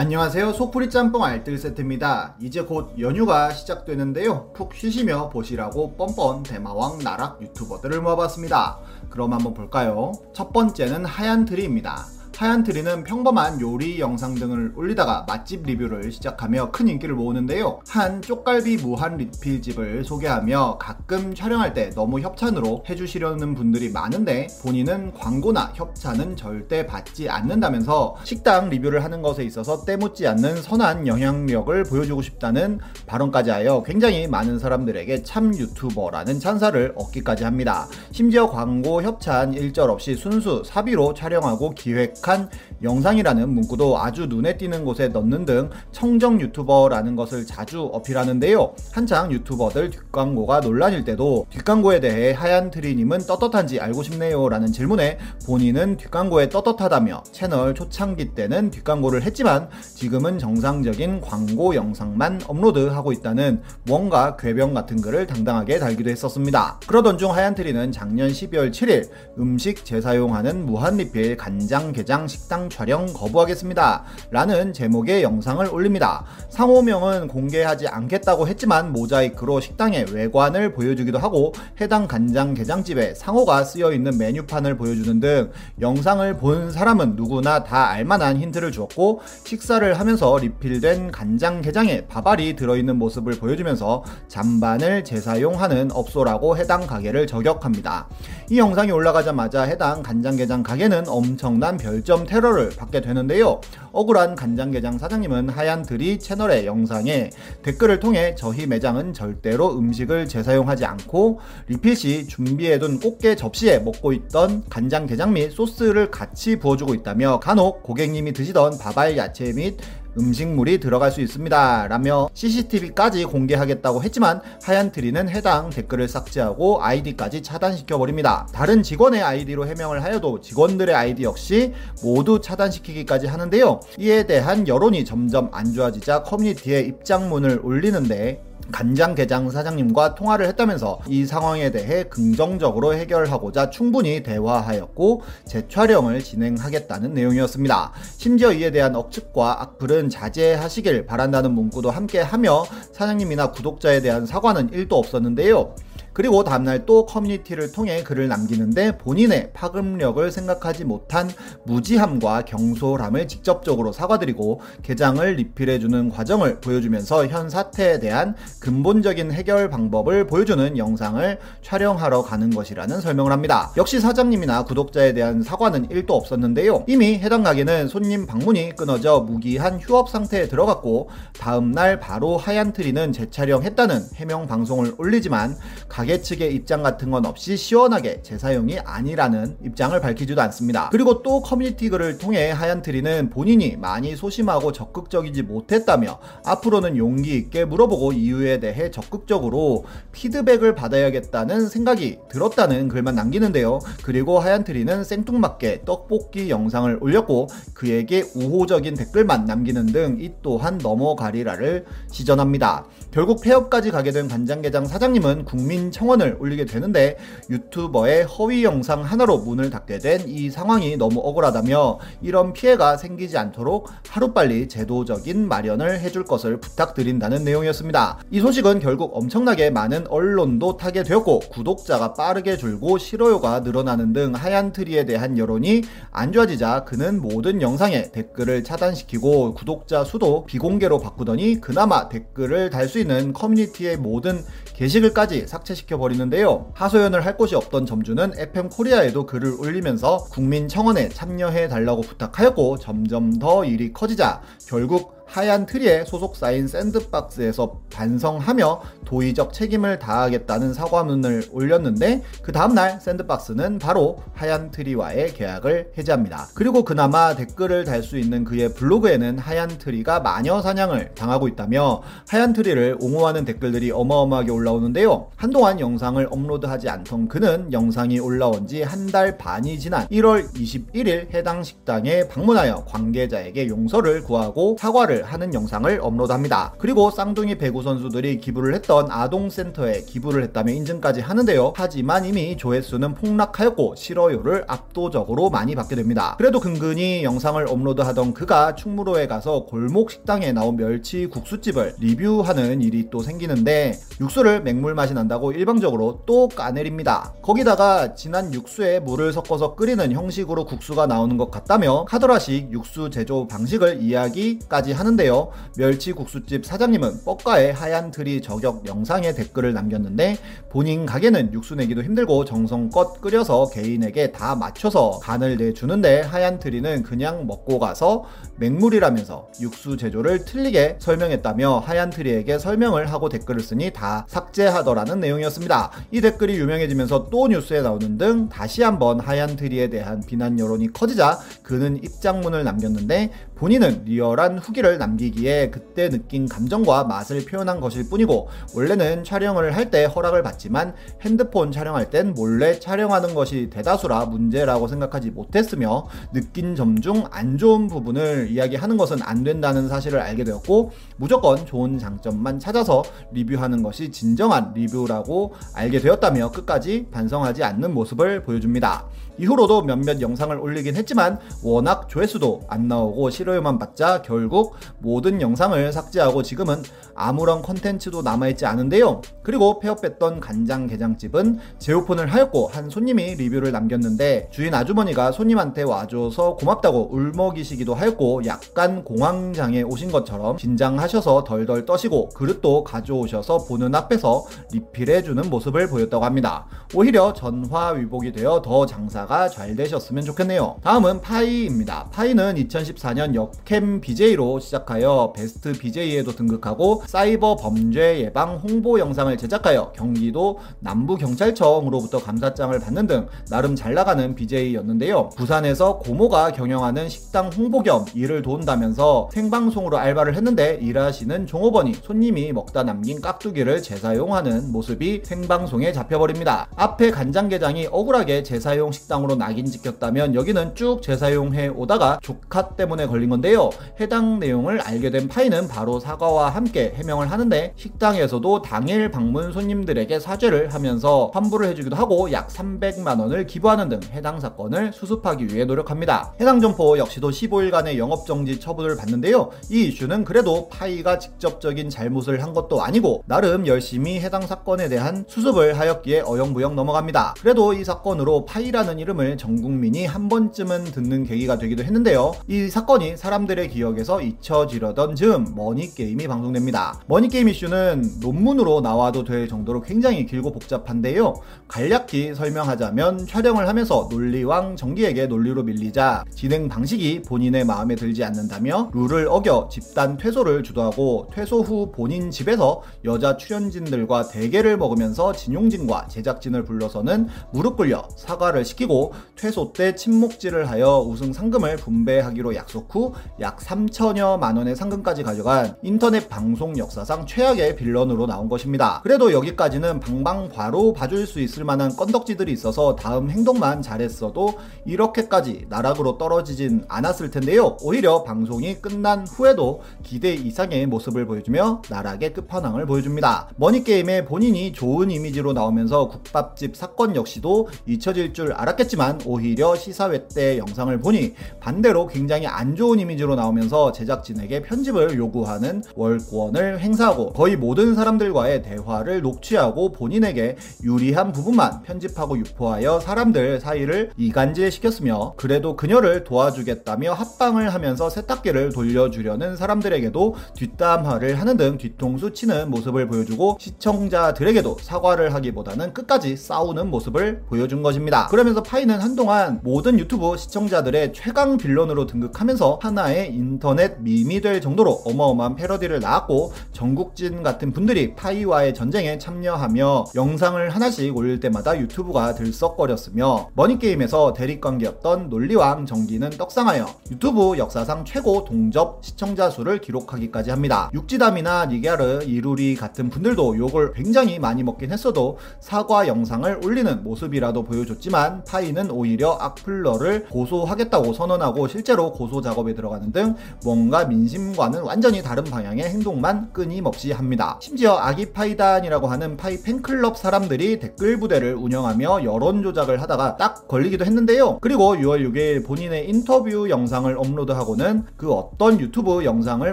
안녕하세요. 소프리 짬뽕 알뜰 세트입니다. 이제 곧 연휴가 시작되는데요. 푹 쉬시며 보시라고 뻔뻔 대마왕 나락 유튜버들을 모아봤습니다. 그럼 한번 볼까요? 첫 번째는 하얀 트리입니다. 하얀 트리는 평범한 요리 영상 등을 올리다가 맛집 리뷰를 시작하며 큰 인기를 모으는데요. 한 쪽갈비 무한 리필집을 소개하며 가끔 촬영할 때 너무 협찬으로 해주시려는 분들이 많은데 본인은 광고나 협찬은 절대 받지 않는다면서 식당 리뷰를 하는 것에 있어서 때묻지 않는 선한 영향력을 보여주고 싶다는 발언까지 하여 굉장히 많은 사람들에게 참 유튜버라는 찬사를 얻기까지 합니다. 심지어 광고 협찬 일절 없이 순수 사비로 촬영하고 기획 한 정확한 영상이라는 문구도 아주 눈에 띄는 곳에 넣는 등 청정 유튜버라는 것을 자주 어필하는데요. 한창 유튜버들 뒷광고가 논란일 때도 뒷광고에 대해 하얀 트리님은 떳떳한지 알고 싶네요 라는 질문에 본인은 뒷광고에 떳떳하다며 채널 초창기 때는 뒷광고를 했지만 지금은 정상적인 광고 영상만 업로드하고 있다는 뭔가 궤병 같은 글을 당당하게 달기도 했었습니다. 그러던 중 하얀 트리는 작년 12월 7일 음식 재사용하는 무한 리필 간장 게장 당장 식당 촬영 거부하겠습니다. 라는 제목의 영상을 올립니다. 상호명은 공개하지 않겠다고 했지만 모자이크로 식당의 외관을 보여주기도 하고 해당 간장 게장집에 상호가 쓰여 있는 메뉴판을 보여주는 등 영상을 본 사람은 누구나 다 알만한 힌트를 주었고 식사를 하면서 리필된 간장 게장에 밥알이 들어있는 모습을 보여주면서 잔반을 재사용하는 업소라고 해당 가게를 저격합니다. 이 영상이 올라가자마자 해당 간장게장 가게는 엄청난 별점 점 테러를 받게 되는데요. 억울한 간장게장 사장님은 하얀들이 채널의 영상에 댓글을 통해 저희 매장은 절대로 음식을 재사용하지 않고 리필 시 준비해둔 꽃게 접시에 먹고 있던 간장게장 및 소스를 같이 부어주고 있다며 간혹 고객님이 드시던 밥알 야채 및 음식물이 들어갈 수 있습니다. 라며 CCTV까지 공개하겠다고 했지만 하얀 트리는 해당 댓글을 삭제하고 아이디까지 차단시켜버립니다. 다른 직원의 아이디로 해명을 하여도 직원들의 아이디 역시 모두 차단시키기까지 하는데요. 이에 대한 여론이 점점 안 좋아지자 커뮤니티에 입장문을 올리는데 간장게장 사장님과 통화를 했다면서 이 상황에 대해 긍정적으로 해결하고자 충분히 대화하였고 재촬영을 진행하겠다는 내용이었습니다. 심지어 이에 대한 억측과 악플은 자제하시길 바란다는 문구도 함께 하며 사장님이나 구독자에 대한 사과는 1도 없었는데요. 그리고 다음날 또 커뮤니티를 통해 글을 남기는데 본인의 파급력을 생각하지 못한 무지함과 경솔함을 직접적으로 사과드리고 게장을 리필해주는 과정을 보여주면서 현 사태에 대한 근본적인 해결 방법을 보여주는 영상을 촬영하러 가는 것이라는 설명을 합니다. 역시 사장님이나 구독자에 대한 사과는 1도 없었는데요. 이미 해당 가게는 손님 방문이 끊어져 무기한 휴업 상태에 들어갔고 다음날 바로 하얀 트리는 재촬영했다는 해명 방송을 올리지만 가게 측의 입장 같은 건 없이 시원하게 재사용이 아니라는 입장을 밝히지도 않습니다. 그리고 또 커뮤니티 글을 통해 하얀트리는 본인이 많이 소심하고 적극적이지 못했다며 앞으로는 용기 있게 물어보고 이유에 대해 적극적으로 피드백을 받아야겠다는 생각이 들었다는 글만 남기는데요. 그리고 하얀트리는 생뚱맞게 떡볶이 영상을 올렸고 그에게 우호적인 댓글만 남기는 등 이 또한 넘어가리라를 시전합니다. 결국 폐업까지 가게 된 간장게장 사장님은 국민 청원을 올리게 되는데 유튜버의 허위 영상 하나로 문을 닫게 된 이 상황이 너무 억울하다며 이런 피해가 생기지 않도록 하루빨리 제도적인 마련을 해줄 것을 부탁드린다는 내용이었습니다. 이 소식은 결국 엄청나게 많은 언론도 타게 되었고 구독자가 빠르게 줄고 싫어요가 늘어나는 등 하얀 트리에 대한 여론이 안 좋아지자 그는 모든 영상에 댓글을 차단시키고 구독자 수도 비공개로 바꾸더니 그나마 댓글을 달 수 있는 커뮤니티의 모든 게시글까지 삭제 시켜 시켜 버리는데요. 하소연을 할 곳이 없던 점주는 FM 코리아에도 글을 올리면서 국민 청원에 참여해 달라고 부탁하였고 점점 더 일이 커지자 결국 하얀 트리의 소속사인 샌드박스에서 반성하며 도의적 책임을 다하겠다는 사과문을 올렸는데 그 다음날 샌드박스는 바로 하얀 트리와의 계약을 해지합니다. 그리고 그나마 댓글을 달 수 있는 그의 블로그에는 하얀 트리가 마녀 사냥을 당하고 있다며 하얀 트리를 옹호하는 댓글들이 어마어마하게 올라오는데요. 한동안 영상을 업로드하지 않던 그는 영상이 올라온 지 한 달 반이 지난 1월 21일 해당 식당에 방문하여 관계자에게 용서를 구하고 사과를 하는 영상을 업로드합니다. 그리고 쌍둥이 배구 선수들이 기부를 했던 아동센터에 기부를 했다며 인증까지 하는데요. 하지만 이미 조회수는 폭락하였고 싫어요를 압도적으로 많이 받게 됩니다. 그래도 근근히 영상을 업로드하던 그가 충무로에 가서 골목 식당에 나온 멸치 국수집을 리뷰하는 일이 또 생기는데 육수를 맹물 맛이 난다고 일방적으로 또 까내립니다. 거기다가 진한 육수에 물을 섞어서 끓이는 형식으로 국수가 나오는 것 같다며 카더라식 육수 제조 방식을 이야기까지 하는 데요. 멸치 국수집 사장님은 뻑가의 하얀 틀이 저격 영상에 댓글을 남겼는데 본인 가게는 육수 내기도 힘들고 정성껏 끓여서 개인에게 다 맞춰서 간을 내주는데 하얀 트리는 그냥 먹고 가서 맹물이라면서 육수 제조를 틀리게 설명했다며 하얀 트리에게 설명을 하고 댓글을 쓰니 다 삭제하더라는 내용이었습니다. 이 댓글이 유명해지면서 또 뉴스에 나오는 등 다시 한번 하얀 트리에 대한 비난 여론이 커지자 그는 입장문을 남겼는데 본인은 리얼한 후기를 남기기에 그때 느낀 감정과 맛을 표현한 것일 뿐이고 원래는 촬영을 할 때 허락을 받지만 핸드폰 촬영할 땐 몰래 촬영하는 것이 대다수라 문제라고 생각하지 못했으며 느낀 점 중 안 좋은 부분을 이야기하는 것은 안 된다는 사실을 알게 되었고 무조건 좋은 장점만 찾아서 리뷰하는 것이 진정한 리뷰라고 알게 되었다며 끝까지 반성하지 않는 모습을 보여줍니다. 이후로도 몇몇 영상을 올리긴 했지만 워낙 조회수도 안 나오고 싫어요만 받자 결국 모든 영상을 삭제하고 지금은 아무런 컨텐츠도 남아있지 않은데요. 그리고 폐업했던 간장게장집은 재오픈을 하였고 한 손님이 리뷰를 남겼는데 주인 아주머니가 손님한테 와줘서 고맙다고 울먹이시기도 하였고 약간 공황장애 오신 것처럼 긴장하셔서 덜덜 떠시고 그릇도 가져오셔서 보는 앞에서 리필해주는 모습을 보였다고 합니다. 오히려 전화위복이 되어 더 장사가 잘 되셨으면 좋겠네요. 다음은 파이입니다. 파이는 2014년 역캠 BJ로 시작하여 베스트 BJ에도 등극하고 사이버 범죄 예방 홍보 영상을 제작하여 경기도 남부경찰청으로부터 감사장을 받는 등 나름 잘 나가는 BJ였는데요. 부산에서 고모가 경영하는 식당 홍보 겸 일을 도운다면서 생방송으로 알바를 했는데 일하시는 종업원이 손님이 먹다 남긴 깍두기를 재사용하는 모습이 생방송에 잡혀버립니다. 앞에 간장게장이 억울하게 재사용 식당 으로 낙인 찍혔다면 여기는 쭉 재사용해 오다가 조카 때문에 걸린 건데요. 해당 내용을 알게 된 파이는 바로 사과와 함께 해명을 하는데 식당에서도 당일 방문 손님들에게 사죄를 하면서 환불을 해주기도 하고 약 300만 원을 기부하는 등 해당 사건을 수습하기 위해 노력합니다. 해당 점포 역시도 15일간의 영업정지 처분을 받는데요. 이 이슈는 그래도 파이가 직접적인 잘못을 한 것도 아니고 나름 열심히 해당 사건에 대한 수습을 하였기에 어영부영 넘어갑니다. 그래도 이 사건으로 파이라는 이름 을 전 국민이 한 번쯤은 듣는 계기가 되기도 했는데요. 이 사건이 사람들의 기억에서 잊혀지려던 즈음 머니게임이 방송됩니다. 머니게임 이슈는 논문으로 나와도 될 정도로 굉장히 길고 복잡한데요. 간략히 설명하자면 촬영을 하면서 논리왕 정기에게 논리로 밀리자 진행 방식이 본인의 마음에 들지 않는다며 룰을 어겨 집단 퇴소를 주도하고 퇴소 후 본인 집에서 여자 출연진들과 대게를 먹으면서 진용진과 제작진을 불러서는 무릎 꿇려 사과를 시키고 퇴소 때 침묵질을 하여 우승 상금을 분배하기로 약속 후 약 3천여 만 원의 상금까지 가져간 인터넷 방송 역사상 최악의 빌런으로 나온 것입니다. 그래도 여기까지는 방방바로 봐줄 수 있을 만한 건덕지들이 있어서 다음 행동만 잘했어도 이렇게까지 나락으로 떨어지진 않았을 텐데요. 오히려 방송이 끝난 후에도 기대 이상의 모습을 보여주며 나락의 끝판왕을 보여줍니다. 머니게임에 본인이 좋은 이미지로 나오면서 국밥집 사건 역시도 잊혀질 줄 알았 겠지만 오히려 시사회 때 영상을 보니 반대로 굉장히 안 좋은 이미지로 나오면서 제작진에게 편집을 요구하는 월권을 행사하고 거의 모든 사람들과의 대화를 녹취하고 본인에게 유리한 부분만 편집하고 유포하여 사람들 사이를 이간질시켰으며 그래도 그녀를 도와주겠다며 합방을 하면서 세탁기를 돌려주려는 사람들에게도 뒷담화를 하는 등 뒤통수 치는 모습을 보여주고 시청자들에게도 사과를 하기보다는 끝까지 싸우는 모습을 보여준 것입니다. 그러면서 파이는 한동안 모든 유튜브 시청자들의 최강 빌런으로 등극하면서 하나의 인터넷 밈이 될 정도로 어마어마한 패러디를 낳았고 전국진 같은 분들이 파이와의 전쟁에 참여하며 영상을 하나씩 올릴 때마다 유튜브가 들썩거렸으며 머니게임에서 대립관계였던 논리왕 정기는 떡상하여 유튜브 역사상 최고 동접 시청자 수를 기록하기까지 합니다. 육지담이나 니갸르, 이루리 같은 분들도 욕을 굉장히 많이 먹긴 했어도 사과 영상을 올리는 모습이라도 보여줬지만 파이 는 오히려 악플러를 고소하겠다고 선언하고 실제로 고소 작업에 들어가는 등 뭔가 민심과는 완전히 다른 방향의 행동만 끊임없이 합니다. 심지어 아기 파이단이라고 하는 파이 팬클럽 사람들이 댓글 부대를 운영하며 여론 조작을 하다가 딱 걸리기도 했는데요. 그리고 6월 6일 본인의 인터뷰 영상을 업로드하고는 그 어떤 유튜브 영상을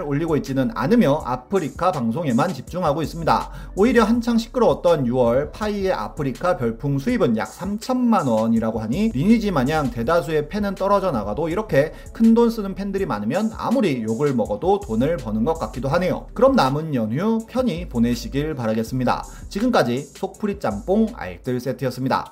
올리고 있지는 않으며 아프리카 방송에만 집중하고 있습니다. 오히려 한창 시끄러웠던 6월 파이의 아프리카 별풍 수입은 약 3천만 원이라 고 하니 리니지 마냥 대다수의 팬은 떨어져 나가도 이렇게 큰 돈 쓰는 팬들이 많으면 아무리 욕을 먹어도 돈을 버는 것 같기도 하네요. 그럼 남은 연휴 편히 보내시길 바라겠습니다. 지금까지 속풀이 짬뽕 알뜰 세트였습니다.